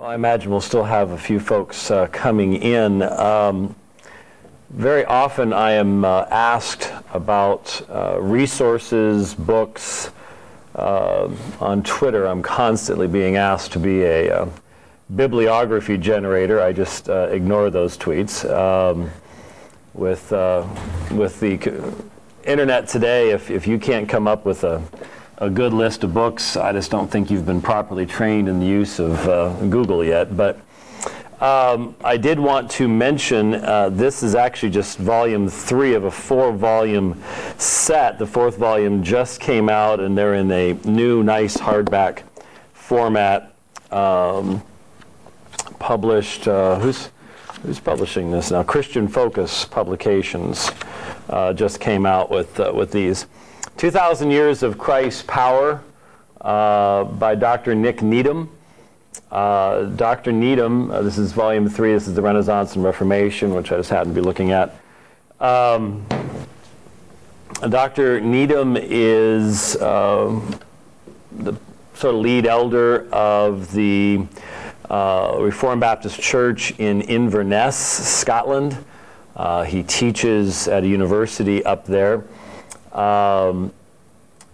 Well, I imagine we'll still have a few folks uh, coming in. Um, very often I am uh, asked about uh, resources, books. Uh, on Twitter, I'm constantly being asked to be a uh, bibliography generator. I just uh, ignore those tweets. Um, with, with the internet today, if, if you can't come up with a a good list of books. I just don't think you've been properly trained in the use of uh, Google yet. But um, I did want to mention uh, this is actually just volume three of a four volume set. The fourth volume just came out, and they're in a new, nice hardback format. Um, published, uh, who's, who's publishing this now? Christian Focus Publications uh, just came out with, uh, with these. 2,000 Years of Christ's Power uh, by Dr. Nick Needham. Uh, Dr. Needham, uh, this is volume three, this is the Renaissance and Reformation, which I just happened to be looking at. Um, Dr. Needham is uh, the sort of lead elder of the uh, Reformed Baptist Church in Inverness, Scotland. Uh, he teaches at a university up there. Um,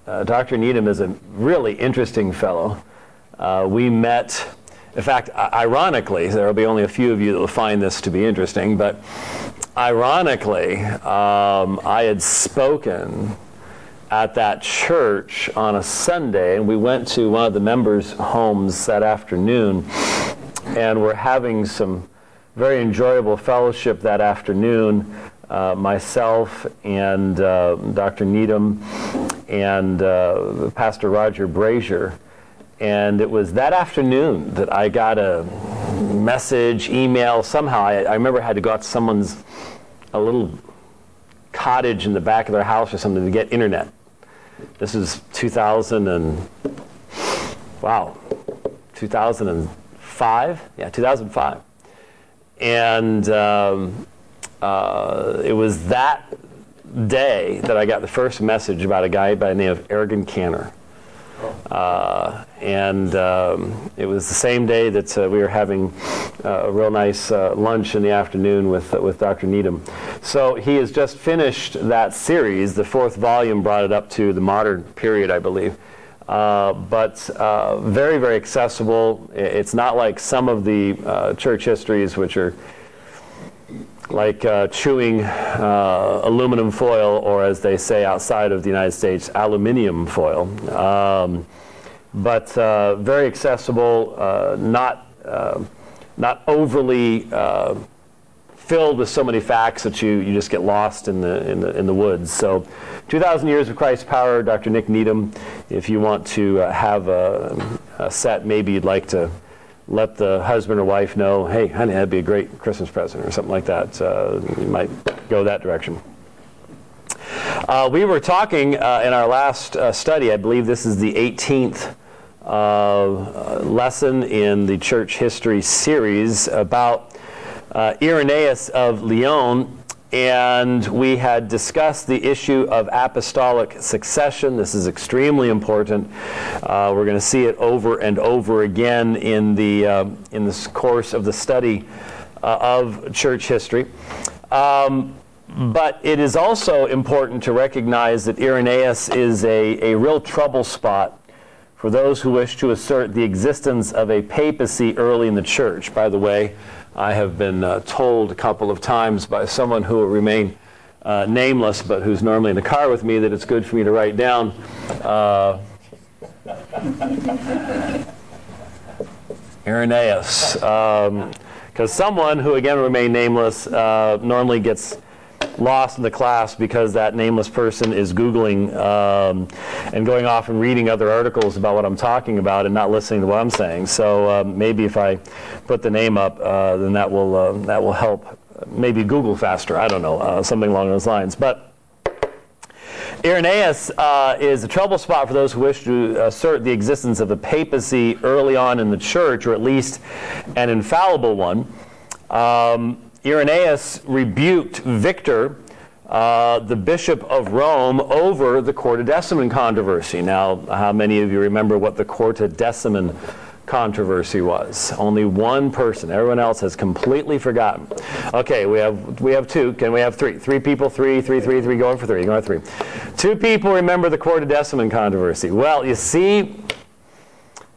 uh, Dr. Needham is a really interesting fellow. Uh, we met, in fact, ironically, there will be only a few of you that will find this to be interesting, but ironically, um, I had spoken at that church on a Sunday, and we went to one of the members' homes that afternoon, and we're having some very enjoyable fellowship that afternoon uh, myself and uh, Dr. Needham and uh, Pastor Roger Brazier. And it was that afternoon that I got a message, email, somehow. I, I remember I had to go out to someone's, a little cottage in the back of their house or something to get internet. This is 2000 and, wow, 2005? Yeah, 2005. And um, uh, it was that day that I got the first message about a guy by the name of Ergun Caner. Uh, and um, it was the same day that uh, we were having uh, a real nice uh, lunch in the afternoon with, uh, with Dr. Needham. So he has just finished that series. The fourth volume brought it up to the modern period, I believe. Uh, but very, very accessible. It's not like some of the church histories, which are like uh, chewing uh, aluminum foil, or as they say outside of the United States, aluminium foil. Um, but uh, very accessible, uh, not, uh, not overly uh, filled with so many facts that you, you just get lost in the, in the, in the woods. So, 2,000 Years of Christ's Power, Dr. Nick Needham. If you want to have a, a set, maybe you'd like to let the husband or wife know, hey, honey, that'd be a great Christmas present or something like that. Uh, you might go that direction. Uh, we were talking uh, in our last uh, study, I believe this is the 18th uh, lesson in the church history series about uh, Irenaeus of Lyon and we had discussed the issue of apostolic succession. This is extremely important. Uh, we're going to see it over and over again in the uh, in this course of the study uh, of church history. Um, but it is also important to recognize that Irenaeus is a, a real trouble spot for those who wish to assert the existence of a papacy early in the church. By the way, I have been uh, told a couple of times by someone who will remain uh, nameless, but who's normally in the car with me, that it's good for me to write down. Uh, Irenaeus. Because um, someone who, again, remain nameless uh, normally gets lost in the class because that nameless person is Googling um, and going off and reading other articles about what I'm talking about and not listening to what I'm saying. So um, maybe if I put the name up, uh, then that will, uh, that will help. Maybe Google faster. I don't know, uh, something along those lines. But Irenaeus uh, is a trouble spot for those who wish to assert the existence of the papacy early on in the church, or at least an infallible one. Um, Irenaeus rebuked Victor, uh, the Bishop of Rome, over the Quartodeciman controversy. Now, how many of you remember what the Quartodeciman controversy was. Only one person. Everyone else has completely forgotten. Okay, we have we have two. Can we have three? Three people, three, three, three, three, going for three. Going for three. Two people remember the Quartodeciman controversy. Well, you see,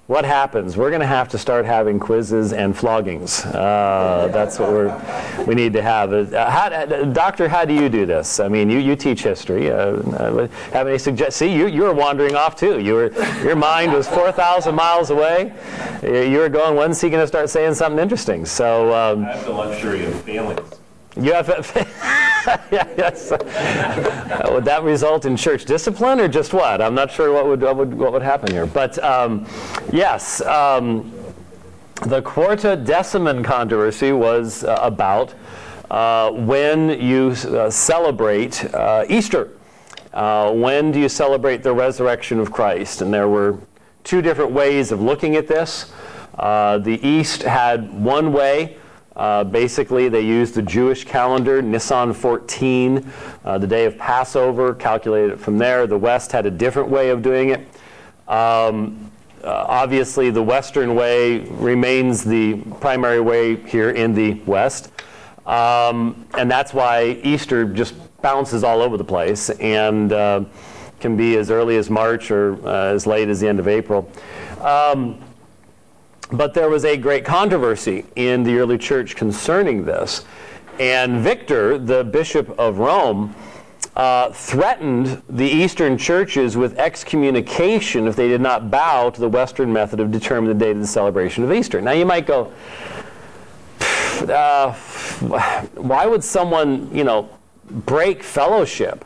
what happens? We're going to have to start having quizzes and floggings. Uh, that's what we're, we need to have. Uh, how, uh, doctor, how do you do this? I mean, you, you teach history. Uh, uh have any suggest? See, you, you were wandering off too. You were, your mind was 4,000 miles away. You were going, when's he going to start saying something interesting? So um, I have the luxury of feelings. You have, yeah, yes. Uh, would that result in church discipline or just what? I'm not sure what would what would, what would happen here. But um, yes, um, the Quartodeciman controversy was uh, about uh, when you uh, celebrate uh, Easter. Uh, when do you celebrate the resurrection of Christ? And there were two different ways of looking at this. the East had one way. Uh, basically, they used the Jewish calendar, Nisan 14, uh, the day of Passover, calculated it from there. The West had a different way of doing it. Um, uh, obviously, the Western way remains the primary way here in the West. Um, and that's why Easter just bounces all over the place and uh, can be as early as March or uh, as late as the end of April. Um, but there was a great controversy in the early church concerning this. And Victor, the Bishop of Rome, uh, threatened the Eastern churches with excommunication if they did not bow to the Western method of determining the date of the celebration of Easter. Now you might go, uh, why would someone, you know, break fellowship?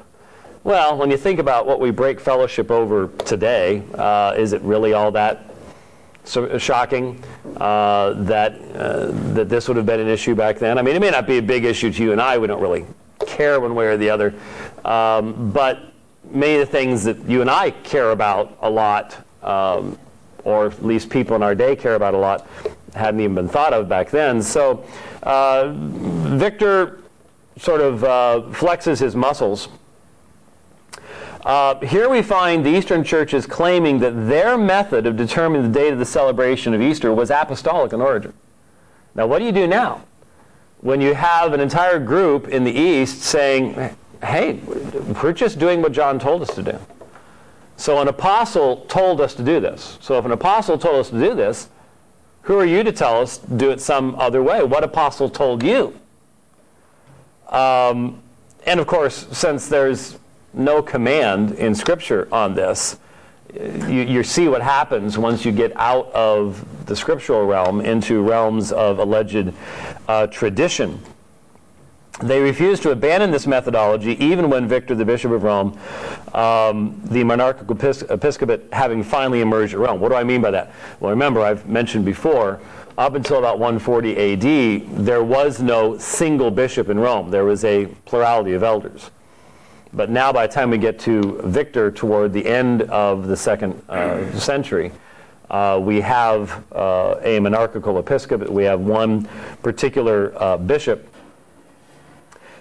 Well, when you think about what we break fellowship over today, uh, is it really all that so uh, shocking uh, that uh, that this would have been an issue back then. I mean, it may not be a big issue to you and I. We don't really care one way or the other, um, but many of the things that you and I care about a lot, um, or at least people in our day care about a lot, hadn't even been thought of back then. So uh, Victor sort of uh, flexes his muscles uh, here we find the Eastern churches claiming that their method of determining the date of the celebration of Easter was apostolic in origin. Now, what do you do now? When you have an entire group in the East saying, hey, we're just doing what John told us to do. So, an apostle told us to do this. So, if an apostle told us to do this, who are you to tell us to do it some other way? What apostle told you? Um, and of course, since there's no command in Scripture on this. You, you, see what happens once you get out of the scriptural realm into realms of alleged uh, tradition. They refused to abandon this methodology even when Victor, the Bishop of Rome, um, the monarchical episcopate having finally emerged at Rome. What do I mean by that? Well, remember, I've mentioned before, up until about 140 AD, there was no single bishop in Rome. There was a plurality of elders. But now, by the time we get to Victor toward the end of the second uh, century, uh, we have uh, a monarchical episcopate. We have one particular uh, bishop.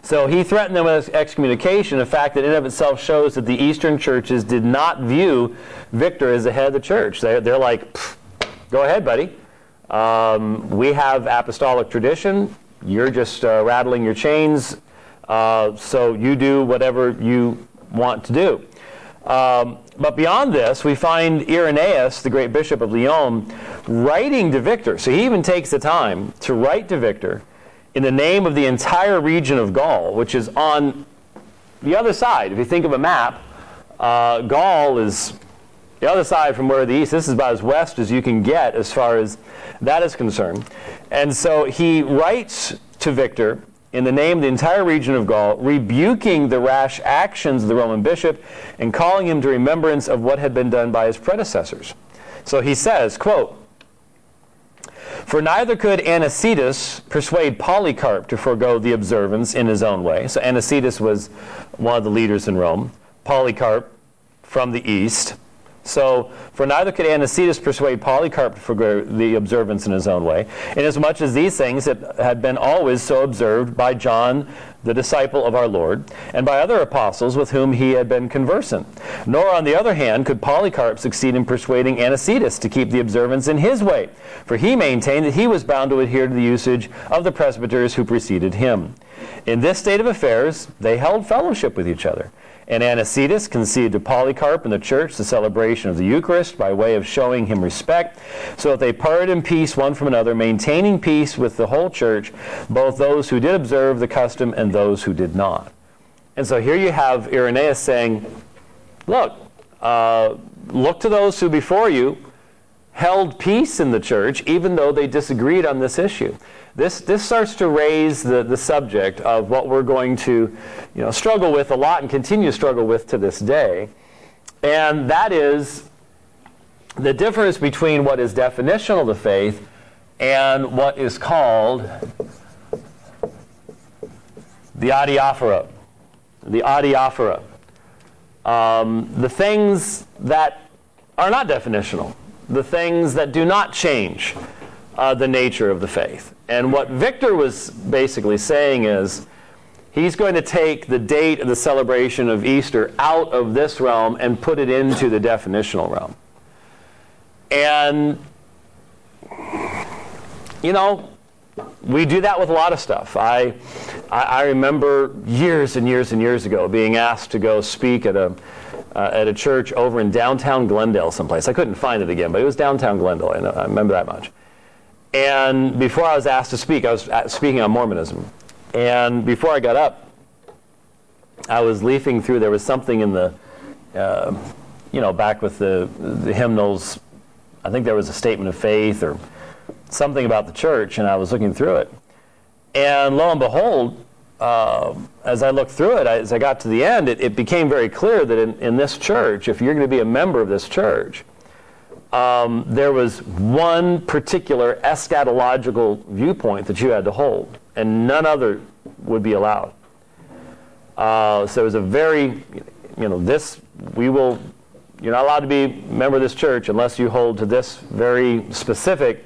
So he threatened them with excommunication, a fact that in of itself shows that the Eastern churches did not view Victor as the head of the church. They're, they're like, go ahead, buddy. Um, we have apostolic tradition. You're just uh, rattling your chains uh, so you do whatever you want to do. Um, but beyond this, we find Irenaeus, the great bishop of Lyon, writing to Victor. So he even takes the time to write to Victor in the name of the entire region of Gaul, which is on the other side. If you think of a map, uh, Gaul is the other side from where the east. This is about as west as you can get as far as that is concerned. And so he writes to Victor in the name of the entire region of Gaul, rebuking the rash actions of the Roman bishop and calling him to remembrance of what had been done by his predecessors. So he says, quote, For neither could Anicetus persuade Polycarp to forego the observance in his own way. So Anicetus was one of the leaders in Rome. Polycarp from the east So, for neither could Anicetus persuade Polycarp to the observance in his own way, inasmuch as these things had been always so observed by John, the disciple of our Lord, and by other apostles with whom he had been conversant. Nor, on the other hand, could Polycarp succeed in persuading Anicetus to keep the observance in his way, for he maintained that he was bound to adhere to the usage of the presbyters who preceded him. In this state of affairs, they held fellowship with each other. And Anicetus conceded to Polycarp in the church the celebration of the Eucharist by way of showing him respect, so that they parted in peace one from another, maintaining peace with the whole church, both those who did observe the custom and those who did not. And so here you have Irenaeus saying, Look, uh, look to those who before you held peace in the church, even though they disagreed on this issue this, this starts to raise the, the subject of what we're going to you know, struggle with a lot and continue to struggle with to this day. And that is the difference between what is definitional to faith and what is called the adiaphora. The adiaphora. Um, the things that are not definitional, the things that do not change uh, the nature of the faith. And what Victor was basically saying is he's going to take the date of the celebration of Easter out of this realm and put it into the definitional realm. And, you know, we do that with a lot of stuff. I, I, I remember years and years and years ago being asked to go speak at a, uh, at a church over in downtown Glendale, someplace. I couldn't find it again, but it was downtown Glendale. I, I remember that much. And before I was asked to speak, I was speaking on Mormonism. And before I got up, I was leafing through. There was something in the, uh, you know, back with the, the hymnals. I think there was a statement of faith or something about the church, and I was looking through it. And lo and behold, uh, as I looked through it, as I got to the end, it, it became very clear that in, in this church, if you're going to be a member of this church, um, there was one particular eschatological viewpoint that you had to hold, and none other would be allowed. Uh, so it was a very, you know, this, we will, you're not allowed to be a member of this church unless you hold to this very specific,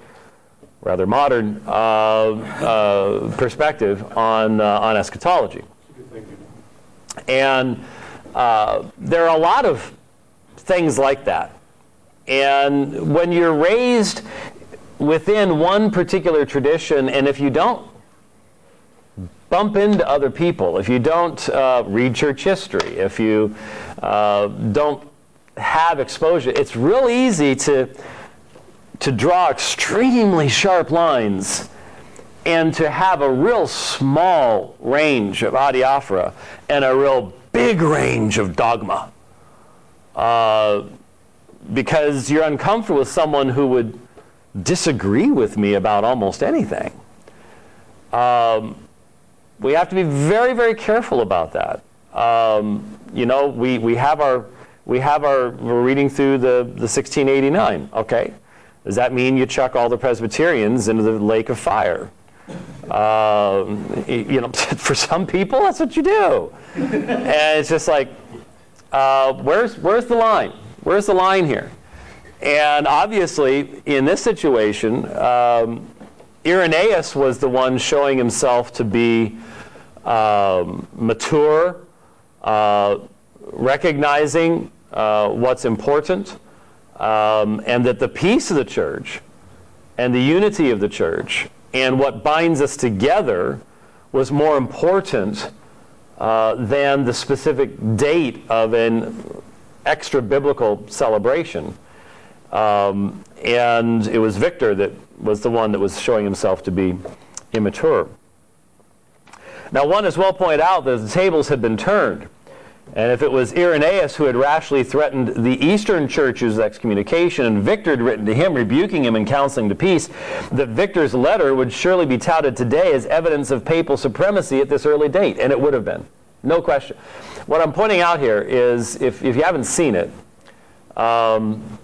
rather modern uh, uh, perspective on, uh, on eschatology. And uh, there are a lot of things like that and when you're raised within one particular tradition, and if you don't bump into other people, if you don't uh, read church history, if you uh, don't have exposure, it's real easy to, to draw extremely sharp lines and to have a real small range of adiaphora and a real big range of dogma. Uh, because you're uncomfortable with someone who would disagree with me about almost anything. Um, we have to be very, very careful about that. Um, you know, we, we have our, we have our, we're reading through the, the 1689, okay? Does that mean you chuck all the Presbyterians into the lake of fire? Um, you know, for some people, that's what you do. and it's just like, uh, where's, where's the line? Where's the line here? And obviously, in this situation, um, Irenaeus was the one showing himself to be um, mature, uh, recognizing uh, what's important, um, and that the peace of the church and the unity of the church and what binds us together was more important uh, than the specific date of an extra biblical celebration. Um, and it was Victor that was the one that was showing himself to be immature. Now, one has well pointed out that the tables had been turned. And if it was Irenaeus who had rashly threatened the Eastern church's excommunication, and Victor had written to him, rebuking him and counseling to peace, that Victor's letter would surely be touted today as evidence of papal supremacy at this early date. And it would have been. No question. What I'm pointing out here is if, if you haven't seen it, um,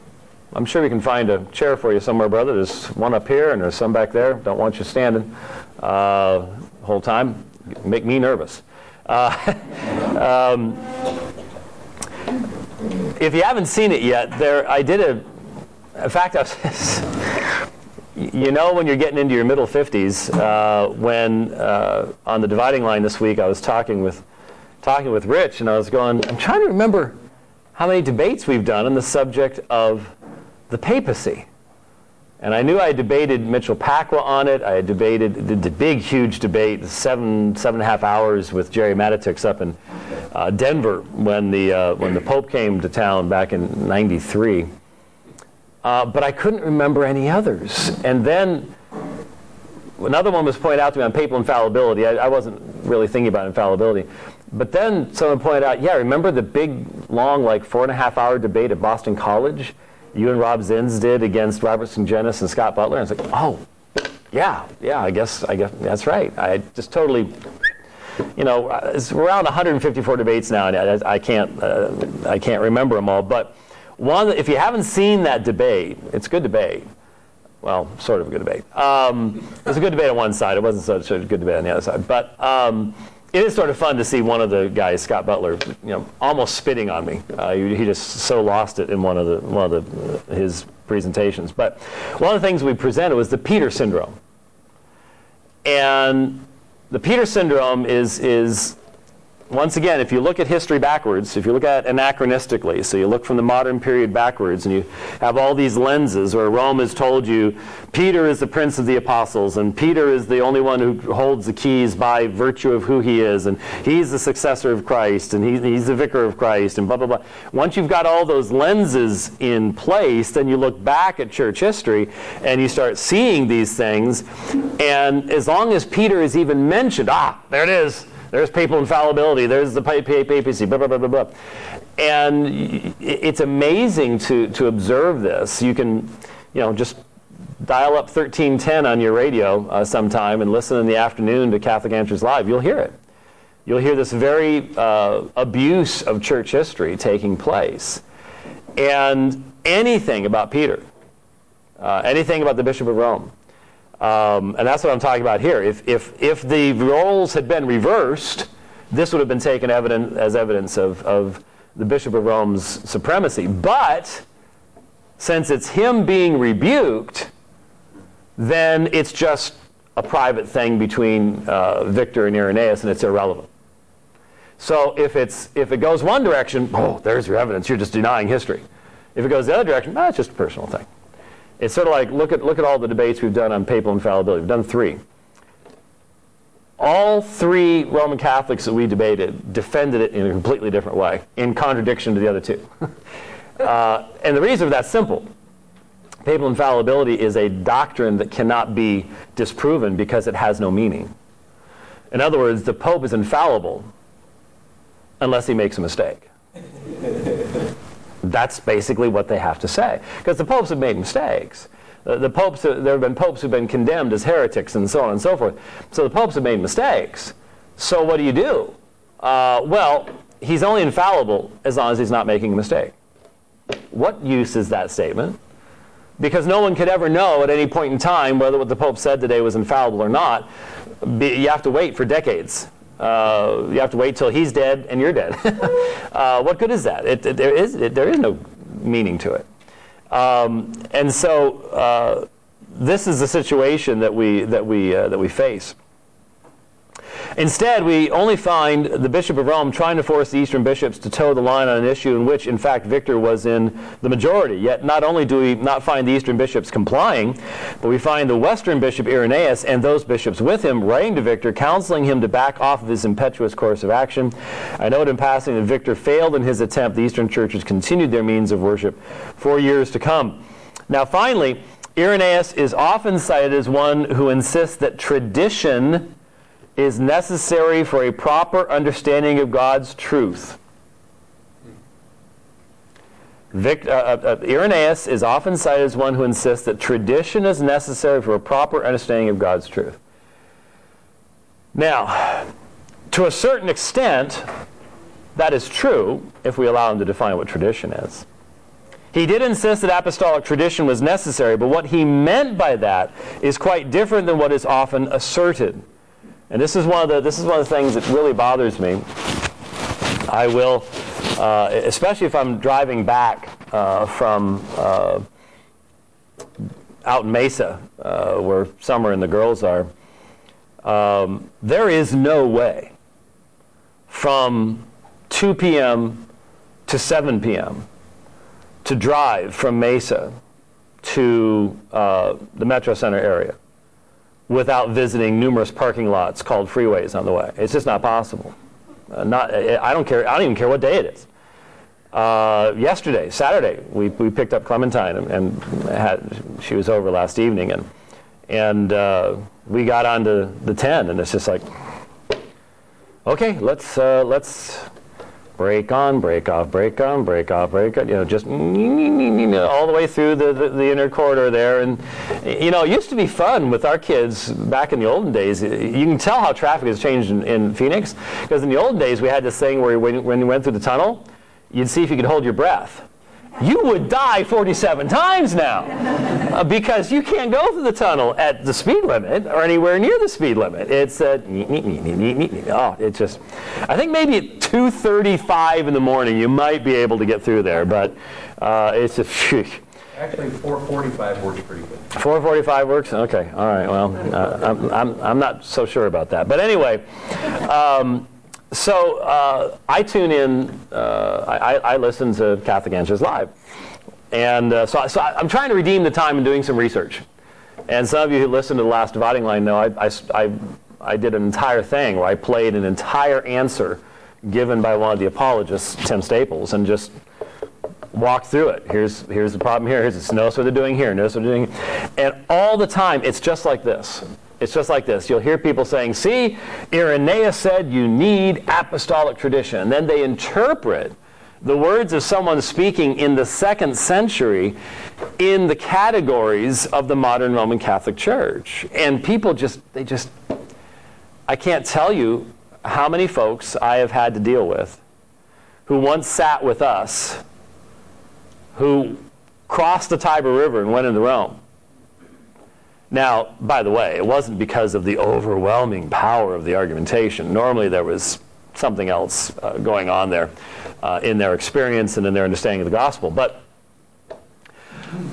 I'm sure we can find a chair for you somewhere, brother. There's one up here and there's some back there. Don't want you standing uh, whole time. Make me nervous. Uh, um, if you haven't seen it yet, there I did a. In fact, I was, you know when you're getting into your middle 50s, uh, when uh, on the dividing line this week I was talking with talking with Rich, and I was going, I'm trying to remember how many debates we've done on the subject of the papacy. And I knew I debated Mitchell Pacwa on it. I had debated the, the big, huge debate, seven, seven and a half hours with Gerry Matatics up in uh, Denver when the, uh, when the Pope came to town back in 93. Uh, but I couldn't remember any others. And then another one was pointed out to me on papal infallibility. I, I wasn't really thinking about infallibility. But then someone pointed out, yeah, remember the big, long, like four and a half hour debate at Boston College? You and Rob Zins did against Robert Sungenis and Scott Butler. And it's like, oh, yeah, yeah, I guess, I guess that's right. I just totally, you know, it's around 154 debates now, and I, I can't, uh, I can't remember them all. But one, if you haven't seen that debate, it's a good debate. Well, sort of a good debate. Um, it was a good debate on one side. It wasn't such a good debate on the other side. But um, it is sort of fun to see one of the guys, Scott Butler, you know, almost spitting on me. Uh, he, he, just so lost it in one of the one of the, his presentations. But one of the things we presented was the Peter syndrome, and the Peter syndrome is is once again, if you look at history backwards, if you look at it anachronistically, so you look from the modern period backwards and you have all these lenses where Rome has told you Peter is the prince of the apostles and Peter is the only one who holds the keys by virtue of who he is and he's the successor of Christ and he, he's the vicar of Christ and blah, blah, blah. Once you've got all those lenses in place, then you look back at church history and you start seeing these things. And as long as Peter is even mentioned, ah, there it is there's papal infallibility. There's the papacy. Blah blah blah blah blah. And it's amazing to to observe this. You can, you know, just dial up 1310 on your radio uh, sometime and listen in the afternoon to Catholic Answers Live. You'll hear it. You'll hear this very uh, abuse of church history taking place. And anything about Peter, uh, anything about the Bishop of Rome, um, and that's what I'm talking about here. If, if, if the roles had been reversed, this would have been taken evident, as evidence of, of the Bishop of Rome's supremacy. But since it's him being rebuked, then it's just a private thing between uh, Victor and Irenaeus, and it's irrelevant. So if, it's, if it goes one direction, oh, there's your evidence. You're just denying history. If it goes the other direction, ah, just a personal thing. It's sort of like look at look at all the debates we've done on papal infallibility. We've done three. All three Roman Catholics that we debated defended it in a completely different way, in contradiction to the other two. uh, and the reason for that's simple. Papal infallibility is a doctrine that cannot be disproven because it has no meaning. In other words, the Pope is infallible unless he makes a mistake. That's basically what they have to say. Because the popes have made mistakes. The, popes, there have been popes who've been condemned as heretics and so on and so forth. So the popes have made mistakes. So what do you do? Uh, well, he's only infallible as long as he's not making a mistake. What use is that statement? Because no one could ever know at any point in time whether what the Pope said today was infallible or not. You have to wait for decades uh, you have to wait till he's dead and you're dead. uh, what good is that? It, it, there, is, it, there is no meaning to it. Um, and so uh, this is the situation that we, that we, uh, that we face. Instead, we only find the Bishop of Rome trying to force the Eastern bishops to toe the line on an issue in which, in fact, Victor was in the majority. Yet, not only do we not find the Eastern bishops complying, but we find the Western Bishop Irenaeus and those bishops with him writing to Victor, counseling him to back off of his impetuous course of action. I note in passing that Victor failed in his attempt. The Eastern churches continued their means of worship for years to come. Now, finally, Irenaeus is often cited as one who insists that tradition is necessary for a proper understanding of God's truth. Vic, uh, uh, uh, Irenaeus is often cited as one who insists that tradition is necessary for a proper understanding of God's truth. Now, to a certain extent, that is true if we allow him to define what tradition is. He did insist that apostolic tradition was necessary, but what he meant by that is quite different than what is often asserted. And this is one of the this is one of the things that really bothers me. I will uh, especially if I'm driving back uh, from uh, out in Mesa, uh, where Summer and the girls are, um, there is no way from 2 p.m. to 7 p.m. to drive from Mesa to uh, the Metro Center area without visiting numerous parking lots called freeways on the way. It's just not possible. Uh, not, I don't care. I don't even care what day it is. Uh, yesterday, Saturday, we, we picked up Clementine and, and had, she was over last evening, and and uh, we got onto the 10, and it's just like, okay, let's uh, let's brake on, brake off, brake on, brake off, brake on, you know, just all the way through the, the, the, inner corridor there. And, you know, it used to be fun with our kids back in the olden days. You can tell how traffic has changed in, in Phoenix, because in the olden days we had this thing where when, when you went through the tunnel, you'd see if you could hold your breath you would die 47 times now uh, because you can't go through the tunnel at the speed limit or anywhere near the speed limit. It's uh, oh, it's just. I think maybe at 2:35 in the morning you might be able to get through there, but uh, it's just. Actually, 445 works pretty good. 445 works? Okay, all right. Well, uh, I'm, I'm, I'm not so sure about that. But anyway, um, so uh, I tune in, uh, I, I, listen to Catholic Answers Live. And uh, so, so I, am trying to redeem the time in doing some research. And some of you who listened to the last dividing line know I, I, I did an entire thing where I played an entire answer given by one of the apologists, Tim Staples, and just walked through it. Here's, here's the problem here. Here's this. Notice what they're doing here. Notice what they're doing. And all the time, it's just like this. It's just like this. You'll hear people saying, see, Irenaeus said you need apostolic tradition. And then they interpret the words of someone speaking in the second century in the categories of the modern Roman Catholic Church. And people just, they just, I can't tell you how many folks I have had to deal with who once sat with us, who crossed the Tiber River and went into Rome now, by the way, it wasn't because of the overwhelming power of the argumentation. Normally, there was something else uh, going on there uh, in their experience and in their understanding of the gospel. But,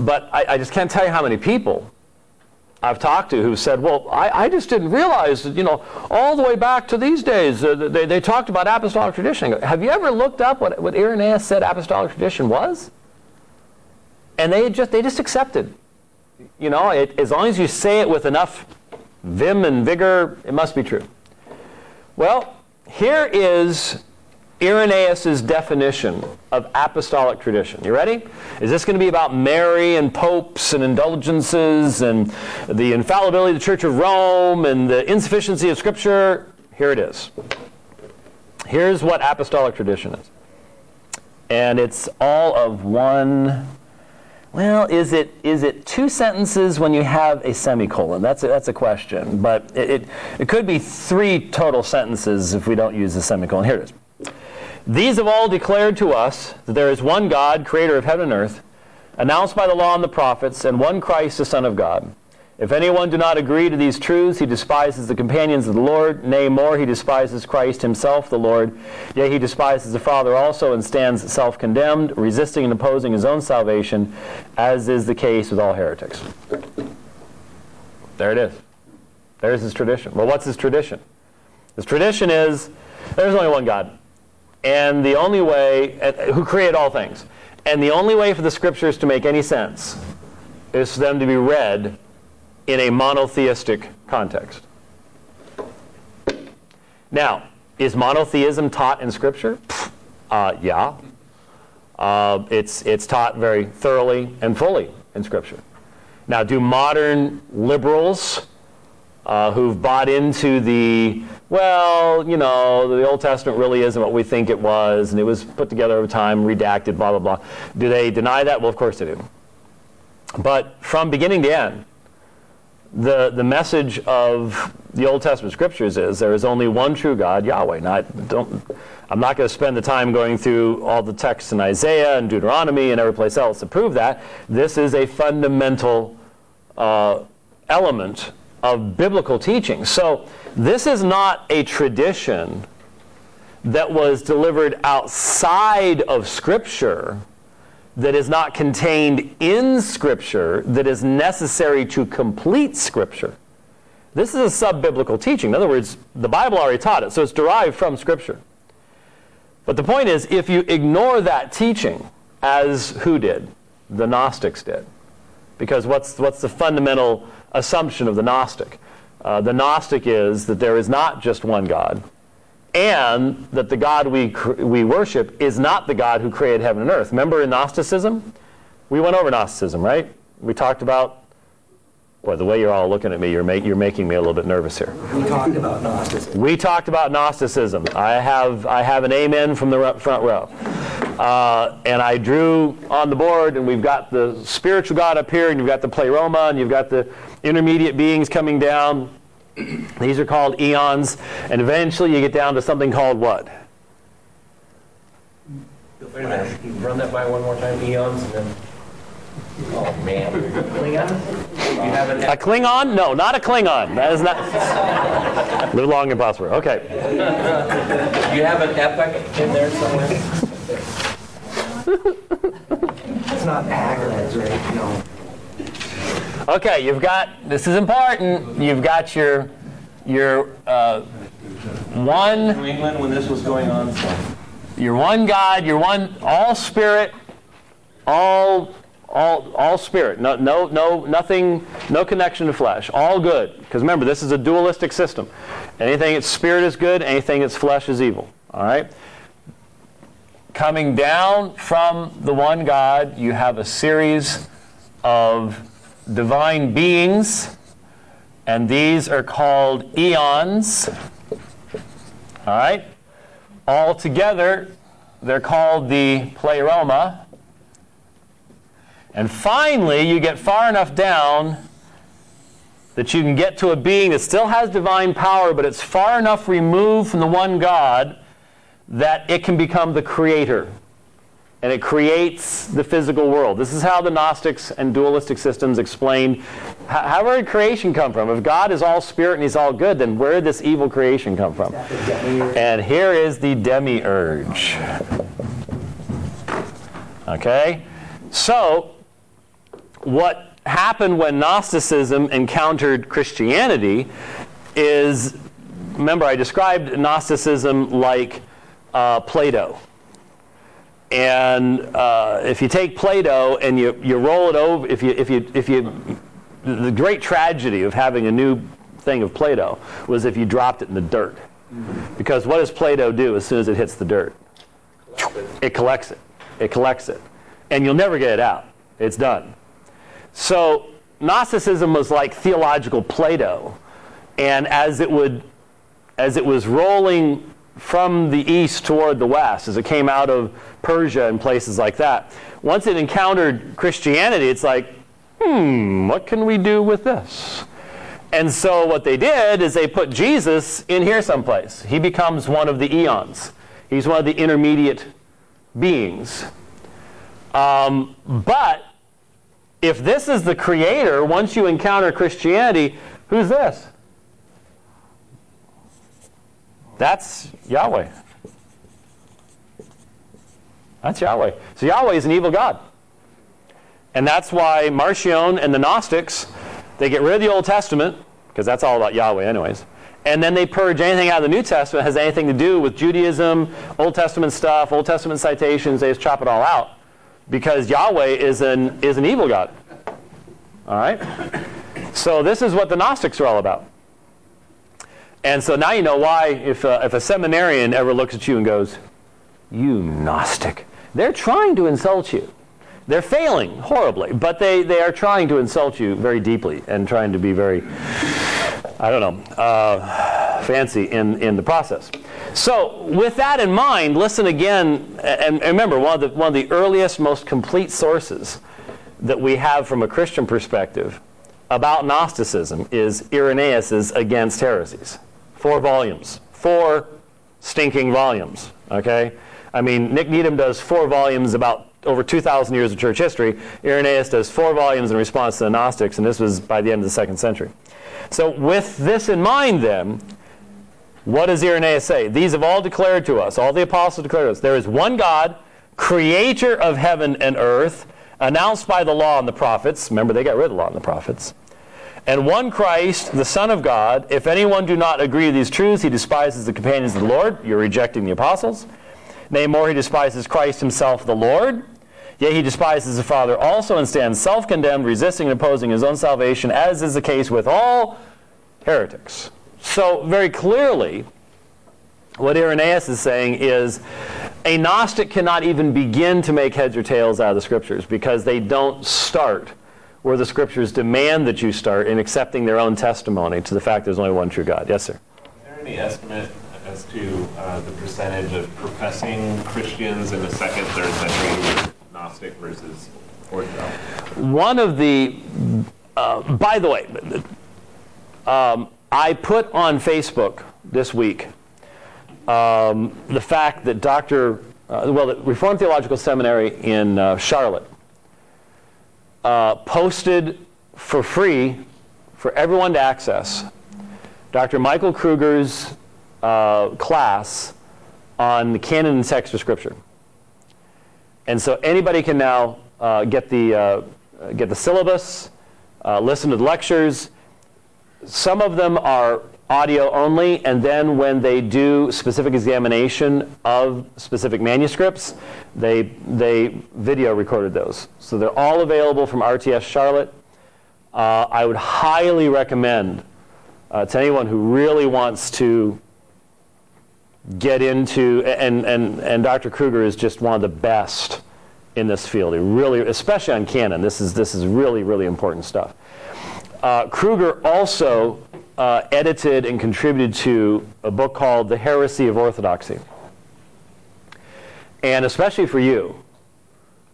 but I, I, just can't tell you how many people I've talked to who said, well, I, I just didn't realize that, you know, all the way back to these days, uh, they, they talked about apostolic tradition. Have you ever looked up what, what Irenaeus said apostolic tradition was? And they just, they just accepted you know, it, as long as you say it with enough vim and vigor, it must be true. Well, here is Irenaeus' definition of apostolic tradition. You ready? Is this going to be about Mary and popes and indulgences and the infallibility of the Church of Rome and the insufficiency of Scripture? Here it is. Here's what apostolic tradition is. And it's all of one well, is it is it two sentences when you have a semicolon? That's a, that's a question. But it, it, it could be three total sentences if we don't use the semicolon. Here it is. These have all declared to us that there is one God, creator of heaven and earth, announced by the law and the prophets, and one Christ, the Son of God if anyone do not agree to these truths, he despises the companions of the Lord. Nay, more, he despises Christ himself, the Lord. Yea, he despises the Father also, and stands self condemned, resisting and opposing his own salvation, as is the case with all heretics. There it is. There's his tradition. Well, what's his tradition? His tradition is there's only one God. And the only way, uh, who created all things. And the only way for the scriptures to make any sense is for them to be read in a monotheistic context. Now, is monotheism taught in Scripture? Uh, yeah. Uh, it's, it's taught very thoroughly and fully in Scripture. Now, do modern liberals uh, who've bought into the, well, you know, the Old Testament really isn't what we think it was, and it was put together over time, redacted, blah, blah, blah, do they deny that? Well, of course they do. But from beginning to end, the, the message of the Old Testament scriptures is there is only one true God, Yahweh. Don't, I'm not going to spend the time going through all the texts in Isaiah and Deuteronomy and every place else to prove that. This is a fundamental uh, element of biblical teaching. So this is not a tradition that was delivered outside of Scripture, that is not contained in Scripture, that is necessary to complete Scripture. This is a sub biblical teaching. In other words, the Bible already taught it, so it's derived from Scripture. But the point is, if you ignore that teaching, as who did? The Gnostics did. Because what's, what's the fundamental assumption of the Gnostic? Uh, the Gnostic is that there is not just one God, and that the God we, we worship is not the God who created heaven and earth. Remember in Gnosticism? We went over Gnosticism, right? We talked about Boy, the way you're all looking at me, you're, make, you're making me a little bit nervous here. We talked about Gnosticism. We talked about Gnosticism. I have, I have an amen from the front row. Uh, and I drew on the board, and we've got the spiritual God up here, and you've got the pleroma, and you've got the intermediate beings coming down. These are called eons. And eventually you get down to something called what? Wait a minute, you run that by one more time, eons, and then, oh, man. Klingon? You have an, A Klingon? No, not a Klingon. That is not. Live long and prosper. Okay. you have an epic in there somewhere? It's not acronyms, right? No. Okay, you've got, this is important, you've got your, your uh, one, New England when this was going on, so. your one God, your one, all spirit, all, all, all spirit, no, no, no, nothing, no connection to flesh, all good. Because remember, this is a dualistic system. Anything that's spirit is good, anything that's flesh is evil. All right? Coming down from the one God, you have a series of divine beings, and these are called eons. All right? All together, they're called the pleroma. And finally, you get far enough down that you can get to a being that still has divine power, but it's far enough removed from the one God that it can become the creator and it creates the physical world. This is how the Gnostics and dualistic systems explain how, how did creation come from? If God is all spirit and he's all good, then where did this evil creation come from? And here is the demiurge. Okay? So, what happened when Gnosticism encountered Christianity is remember, I described Gnosticism like uh, Play-Doh. And uh, if you take Play-Doh and you, you roll it over, if you, if you, if you, the great tragedy of having a new thing of Play-Doh was if you dropped it in the dirt. Because what does Play-Doh do as soon as it hits the dirt? It collects it. It collects it. And you'll never get it out. It's done. So Gnosticism was like theological Play-Doh. And as it would as it was rolling from the east toward the west, as it came out of Persia and places like that, once it encountered Christianity, it's like, hmm, what can we do with this? And so what they did is they put Jesus in here someplace. He becomes one of the eons. He's one of the intermediate beings. Um, but if this is the creator, once you encounter Christianity, who's this? That's Yahweh. That's Yahweh. So Yahweh is an evil God. And that's why Marcion and the Gnostics, they get rid of the Old Testament, because that's all about Yahweh anyways. And then they purge anything out of the New Testament that has anything to do with Judaism, Old Testament stuff, Old Testament citations, they just chop it all out. Because Yahweh is an, is an evil God. All right? So this is what the Gnostics are all about. And so now you know why, if a, if a seminarian ever looks at you and goes, You Gnostic, they're trying to insult you. They're failing horribly, but they, they are trying to insult you very deeply and trying to be very, I don't know, uh, fancy in, in the process. So, with that in mind, listen again, and, and remember, one of, the, one of the earliest, most complete sources that we have from a Christian perspective about Gnosticism is Irenaeus' Against Heresies. Four volumes. Four stinking volumes. Okay? I mean, Nick Needham does four volumes about over 2,000 years of church history. Irenaeus does four volumes in response to the Gnostics, and this was by the end of the second century. So, with this in mind, then, What does Irenaeus say? These have all declared to us, all the apostles declared to us, there is one God, creator of heaven and earth, announced by the law and the prophets. Remember, they got rid of the law and the prophets. And one Christ, the Son of God. If anyone do not agree with these truths, he despises the companions of the Lord. You're rejecting the apostles. Nay, more, he despises Christ himself, the Lord. Yet he despises the Father also and stands self condemned, resisting and opposing his own salvation, as is the case with all heretics. So, very clearly, what Irenaeus is saying is a Gnostic cannot even begin to make heads or tails out of the Scriptures because they don't start where the Scriptures demand that you start in accepting their own testimony to the fact there's only one true God. Yes, sir. Is there any estimate as to uh, the percentage of professing Christians in the second, third century Gnostic versus Orthodox? One of the, uh, by the way, um, I put on Facebook this week um, the fact that Dr. Uh, well, the Reformed Theological Seminary in uh, Charlotte uh, posted for free for everyone to access Dr. Michael Kruger's uh, class on the canon and text of Scripture. And so anybody can now uh, get, the, uh, get the syllabus, listen to the lectures. Some of them are audio only, and then when they do specific examination of specific manuscripts, they, they video recorded those. So they're all available from RTS Charlotte. Uh, I would highly recommend uh, to anyone who really wants to get into, and, and, and Dr. Kruger is just one of the best in this field. He really, especially on canon, this is, this is really, really important stuff. Uh, Kruger also uh, edited and contributed to a book called The Heresy of Orthodoxy. And especially for you,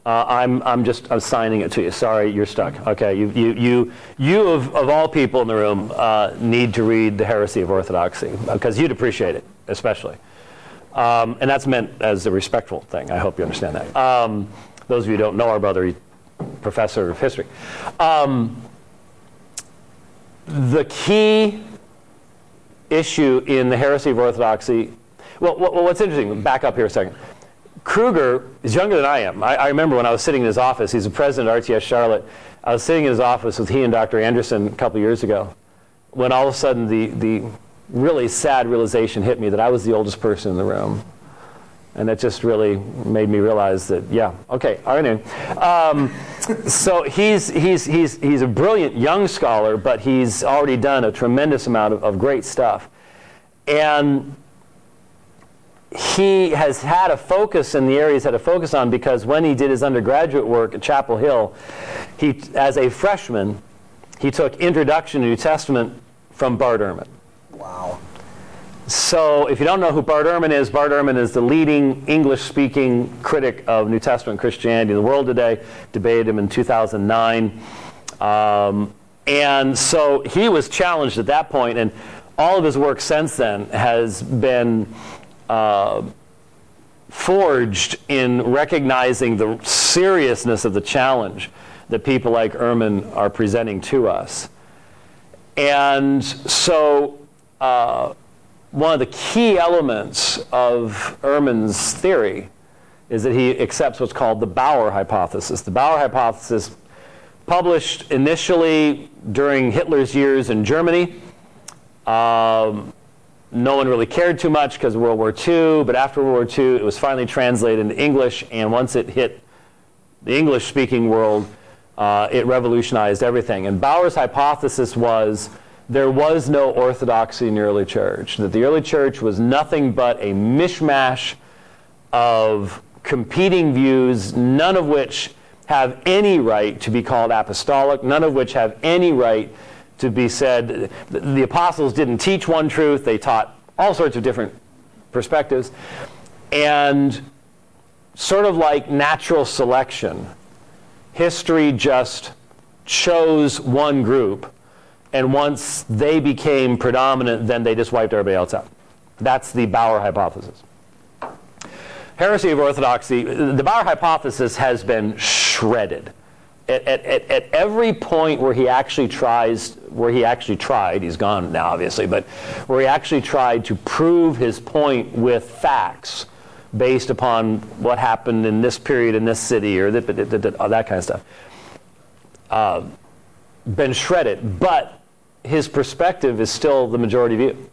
uh, I'm, I'm just assigning it to you. Sorry, you're stuck. Okay, you, you, you, you of, of all people in the room uh, need to read The Heresy of Orthodoxy because you'd appreciate it, especially. Um, and that's meant as a respectful thing. I hope you understand that. Um, those of you who don't know our brother, professor of history. Um, the key issue in the heresy of orthodoxy, well, what's interesting, back up here a second. Kruger is younger than I am. I, I, remember when I was sitting in his office, he's the president of RTS Charlotte. I was sitting in his office with he and Dr. Anderson a couple years ago when all of a sudden the, the really sad realization hit me that I was the oldest person in the room. And that just really made me realize that, yeah, okay, all right. Um, so he's, he's, he's, he's a brilliant young scholar, but he's already done a tremendous amount of, of great stuff. And he has had a focus in the areas had a focus on because when he did his undergraduate work at Chapel Hill, he, as a freshman, he took Introduction to New Testament from Bart Ehrman. Wow. So, if you don't know who Bart Ehrman is, Bart Ehrman is the leading English speaking critic of New Testament Christianity in the world today. Debated him in 2009. Um, and so he was challenged at that point, and all of his work since then has been uh, forged in recognizing the seriousness of the challenge that people like Ehrman are presenting to us. And so, uh, one of the key elements of Ehrman's theory is that he accepts what's called the Bauer hypothesis. The Bauer hypothesis, published initially during Hitler's years in Germany. Um, no one really cared too much because of World War II, but after World War II, it was finally translated into English, and once it hit the English speaking world, uh, it revolutionized everything. And Bauer's hypothesis was there was no orthodoxy in the early church, that the early church was nothing but a mishmash of competing views, none of which have any right to be called apostolic, none of which have any right to be said. The apostles didn't teach one truth, they taught all sorts of different perspectives. And sort of like natural selection, history just chose one group and once they became predominant, then they just wiped everybody else out. That's the Bauer hypothesis. Heresy of orthodoxy, the Bauer hypothesis has been shredded at, at, at every point where he actually tries, where he actually tried, he's gone now obviously, but where he actually tried to prove his point with facts based upon what happened in this period in this city or that, that, that, that kind of stuff, uh, been shredded. But his perspective is still the majority view.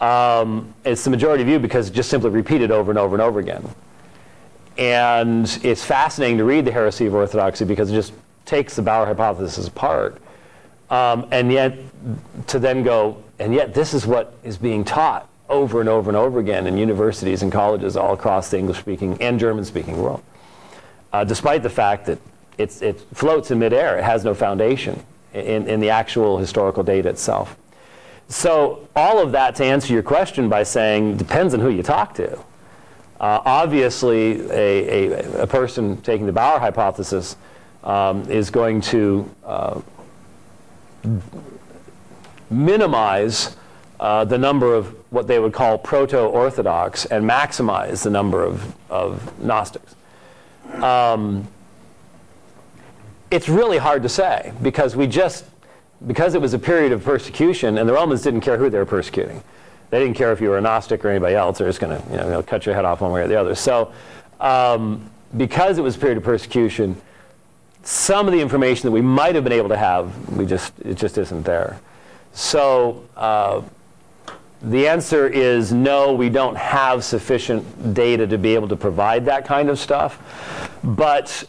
Um, it's the majority view because it's just simply repeated over and over and over again. And it's fascinating to read the heresy of orthodoxy because it just takes the Bauer hypothesis apart. Um, and yet, to then go, and yet this is what is being taught over and over and over again in universities and colleges all across the English speaking and German speaking world. Uh, despite the fact that it floats in midair, it has no foundation in, in the actual historical data itself. So, all of that to answer your question by saying depends on who you talk to. Uh, obviously, a, a, a, person taking the Bauer hypothesis um, is going to uh, minimize uh, the number of what they would call proto Orthodox and maximize the number of, of Gnostics. Um, it's really hard to say because we just, because it was a period of persecution, and the Romans didn't care who they were persecuting. They didn't care if you were a Gnostic or anybody else. They're just going to you know, cut your head off one way or the other. So, um, because it was a period of persecution, some of the information that we might have been able to have, we just it just isn't there. So, uh, the answer is no, we don't have sufficient data to be able to provide that kind of stuff. But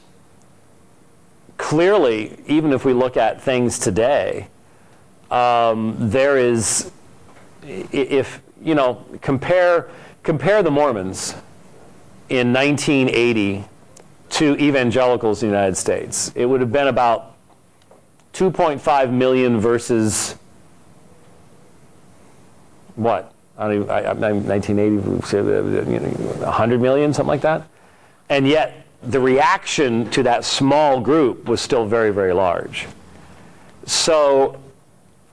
clearly, even if we look at things today, um, there is if you know compare compare the Mormons in 1980 to evangelicals in the United States, it would have been about 2.5 million versus what? I don't even, I, 1980, 100 million, something like that. And yet, the reaction to that small group was still very, very large. So,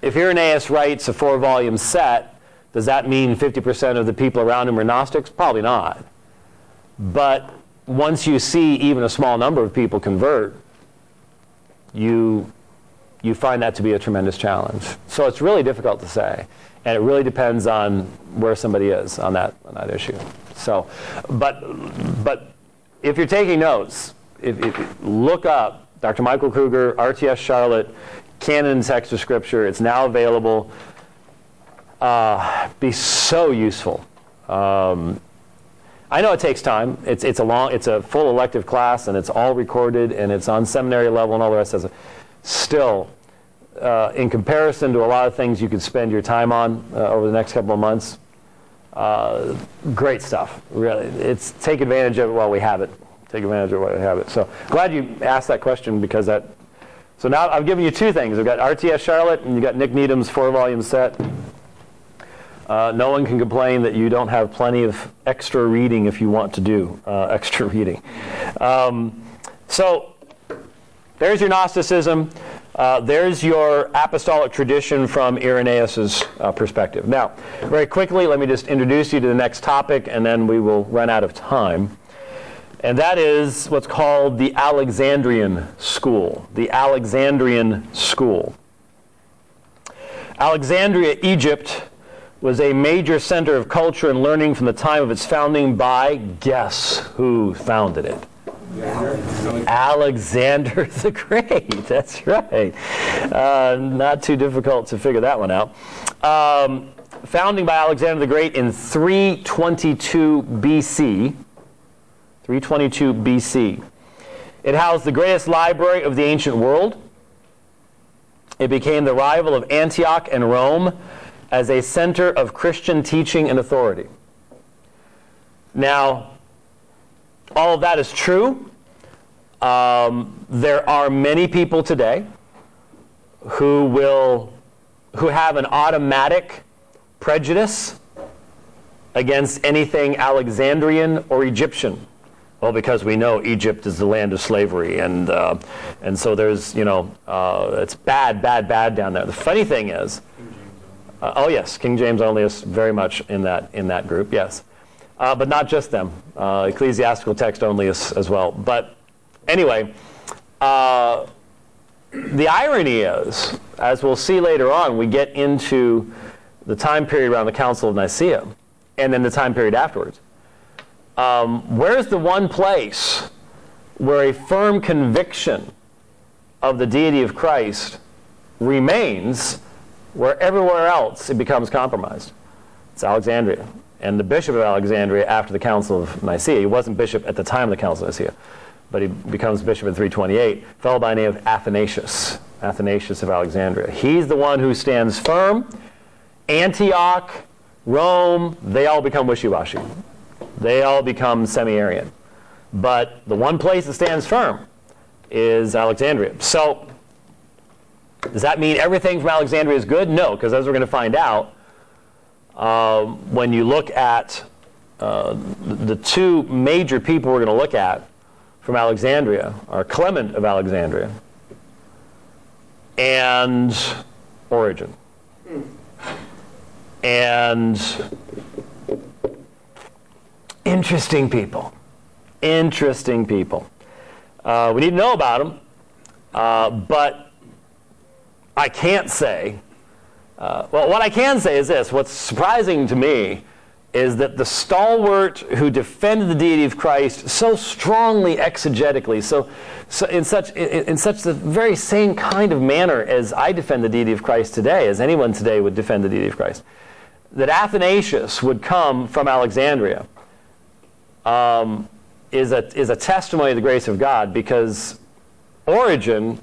if Irenaeus writes a four volume set, does that mean 50% of the people around him are Gnostics? Probably not. But once you see even a small number of people convert, you, you find that to be a tremendous challenge. So it's really difficult to say. And it really depends on where somebody is on that, on that issue. So, but, but if you're taking notes, if, if look up Dr. Michael Kruger, RTS Charlotte, Canon Text of Scripture. It's now available. Uh, be so useful. Um, I know it takes time. It's, it's a long, it's a full elective class, and it's all recorded, and it's on seminary level, and all the rest of it. Still, uh, in comparison to a lot of things you could spend your time on uh, over the next couple of months, uh, great stuff. Really, it's take advantage of it while we have it. Take advantage of while we have it. So glad you asked that question because that so now I've given you two things. We've got RTS Charlotte and you've got Nick Needham's four volume set. Uh, no one can complain that you don't have plenty of extra reading if you want to do uh, extra reading. Um, so there's your Gnosticism. Uh, there's your apostolic tradition from Irenaeus' uh, perspective. Now, very quickly, let me just introduce you to the next topic, and then we will run out of time and that is what's called the Alexandrian School. The Alexandrian School. Alexandria, Egypt, was a major center of culture and learning from the time of its founding by guess who founded it? Alexander the Great. That's right. Uh, not too difficult to figure that one out. Um, founding by Alexander the Great in 322 BC. 322 BC. It housed the greatest library of the ancient world. It became the rival of Antioch and Rome as a center of Christian teaching and authority. Now, all of that is true. Um, there are many people today who will who have an automatic prejudice against anything Alexandrian or Egyptian. Well, because we know Egypt is the land of slavery, and uh, and so there's you know uh, it's bad, bad, bad down there. The funny thing is, uh, oh yes, King James only is very much in that in that group, yes, uh, but not just them. Uh, ecclesiastical text only is, as well. But anyway, uh, the irony is, as we'll see later on, we get into the time period around the Council of Nicaea and then the time period afterwards. Um, where's the one place where a firm conviction of the deity of Christ remains where everywhere else it becomes compromised? It's Alexandria. And the bishop of Alexandria after the Council of Nicaea, he wasn't bishop at the time of the Council of Nicaea, but he becomes bishop in 328, fellow by the name of Athanasius, Athanasius of Alexandria. He's the one who stands firm. Antioch, Rome, they all become wishy-washy. They all become semi-Arian. But the one place that stands firm is Alexandria. So, does that mean everything from Alexandria is good? No, because as we're going to find out, um, when you look at uh, the two major people we're going to look at from Alexandria are Clement of Alexandria and Origen. And interesting people. Interesting people. Uh, we need to know about them, uh, but I can't say. Uh, well, what I can say is this. What's surprising to me is that the stalwart who defended the deity of Christ so strongly exegetically, so, so in such in, in, such the very same kind of manner as I defend the deity of Christ today, as anyone today would defend the deity of Christ, that Athanasius would come from Alexandria um, is a is a testimony of the grace of God because Origen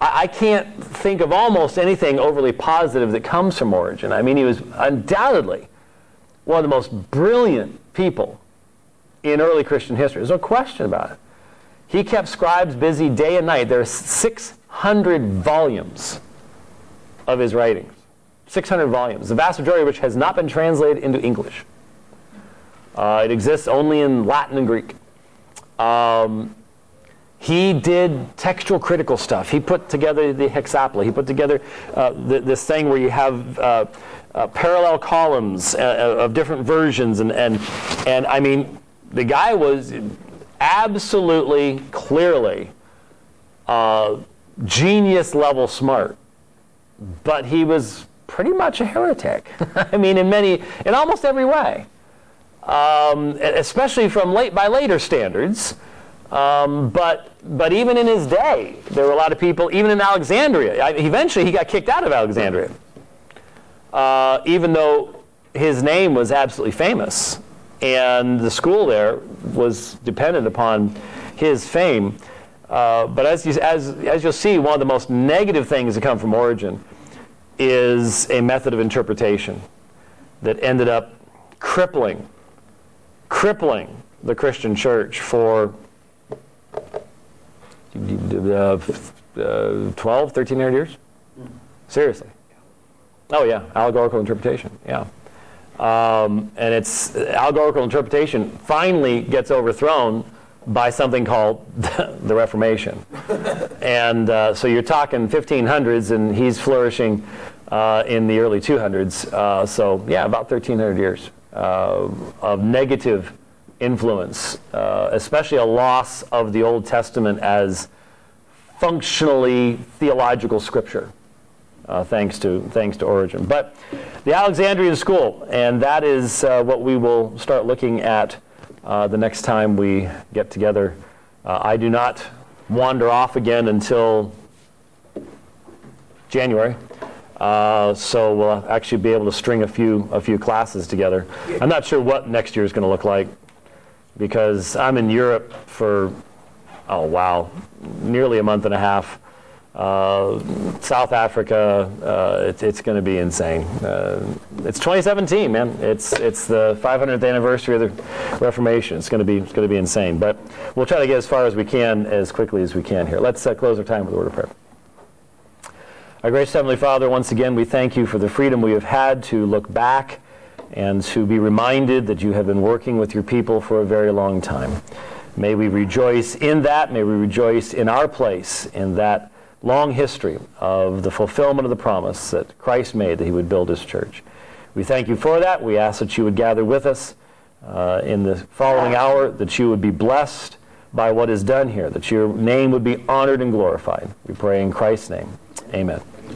I, can't think of almost anything overly positive that comes from Origen. I mean, he was undoubtedly one of the most brilliant people in early Christian history. There's no question about it. He kept scribes busy day and night. There are 600 volumes of his writings. 600 volumes, the vast majority of which has not been translated into English. Uh, it exists only in Latin and Greek. Um, he did textual critical stuff. He put together the hexapla. He put together uh, this thing where you have uh, uh, parallel columns uh, uh, of different versions, and, and and I mean, the guy was absolutely clearly uh, genius level smart, but he was pretty much a heretic. I mean, in many, in almost every way, um, especially from late by later standards. Um, but, but even in his day, there were a lot of people, even in Alexandria. I, eventually, he got kicked out of Alexandria, uh, even though his name was absolutely famous. And the school there was dependent upon his fame. Uh, but as, you, as, as you'll see, one of the most negative things that come from Origen is a method of interpretation that ended up crippling, crippling the Christian church for uh, 12, 1300 years? Seriously. Oh, yeah, allegorical interpretation, yeah. Um, and it's allegorical interpretation finally gets overthrown by something called the Reformation. and uh, so you're talking 1500s, and he's flourishing uh, in the early 200s. Uh, so, yeah, about 1300 years uh, of negative influence, uh, especially a loss of the Old Testament as functionally theological scripture, uh, thanks to thanks to Origen. But the Alexandrian school, and that is uh, what we will start looking at uh, the next time we get together. Uh, I do not wander off again until January. Uh, so we'll actually be able to string a few a few classes together. I'm not sure what next year is going to look like because I'm in Europe for, oh wow, nearly a month and a half. Uh, South Africa, uh, it, it's going to be insane. Uh, it's 2017, man. It's it's the 500th anniversary of the Reformation. It's going to be it's going to be insane. But we'll try to get as far as we can, as quickly as we can here. Let's uh, close our time with a word of prayer. Our gracious Heavenly Father, once again, we thank you for the freedom we have had to look back and to be reminded that you have been working with your people for a very long time. May we rejoice in that. May we rejoice in our place in that long history of the fulfillment of the promise that Christ made that he would build his church. We thank you for that. We ask that you would gather with us uh, in the following hour, that you would be blessed by what is done here, that your name would be honored and glorified. We pray in Christ's name. Amen.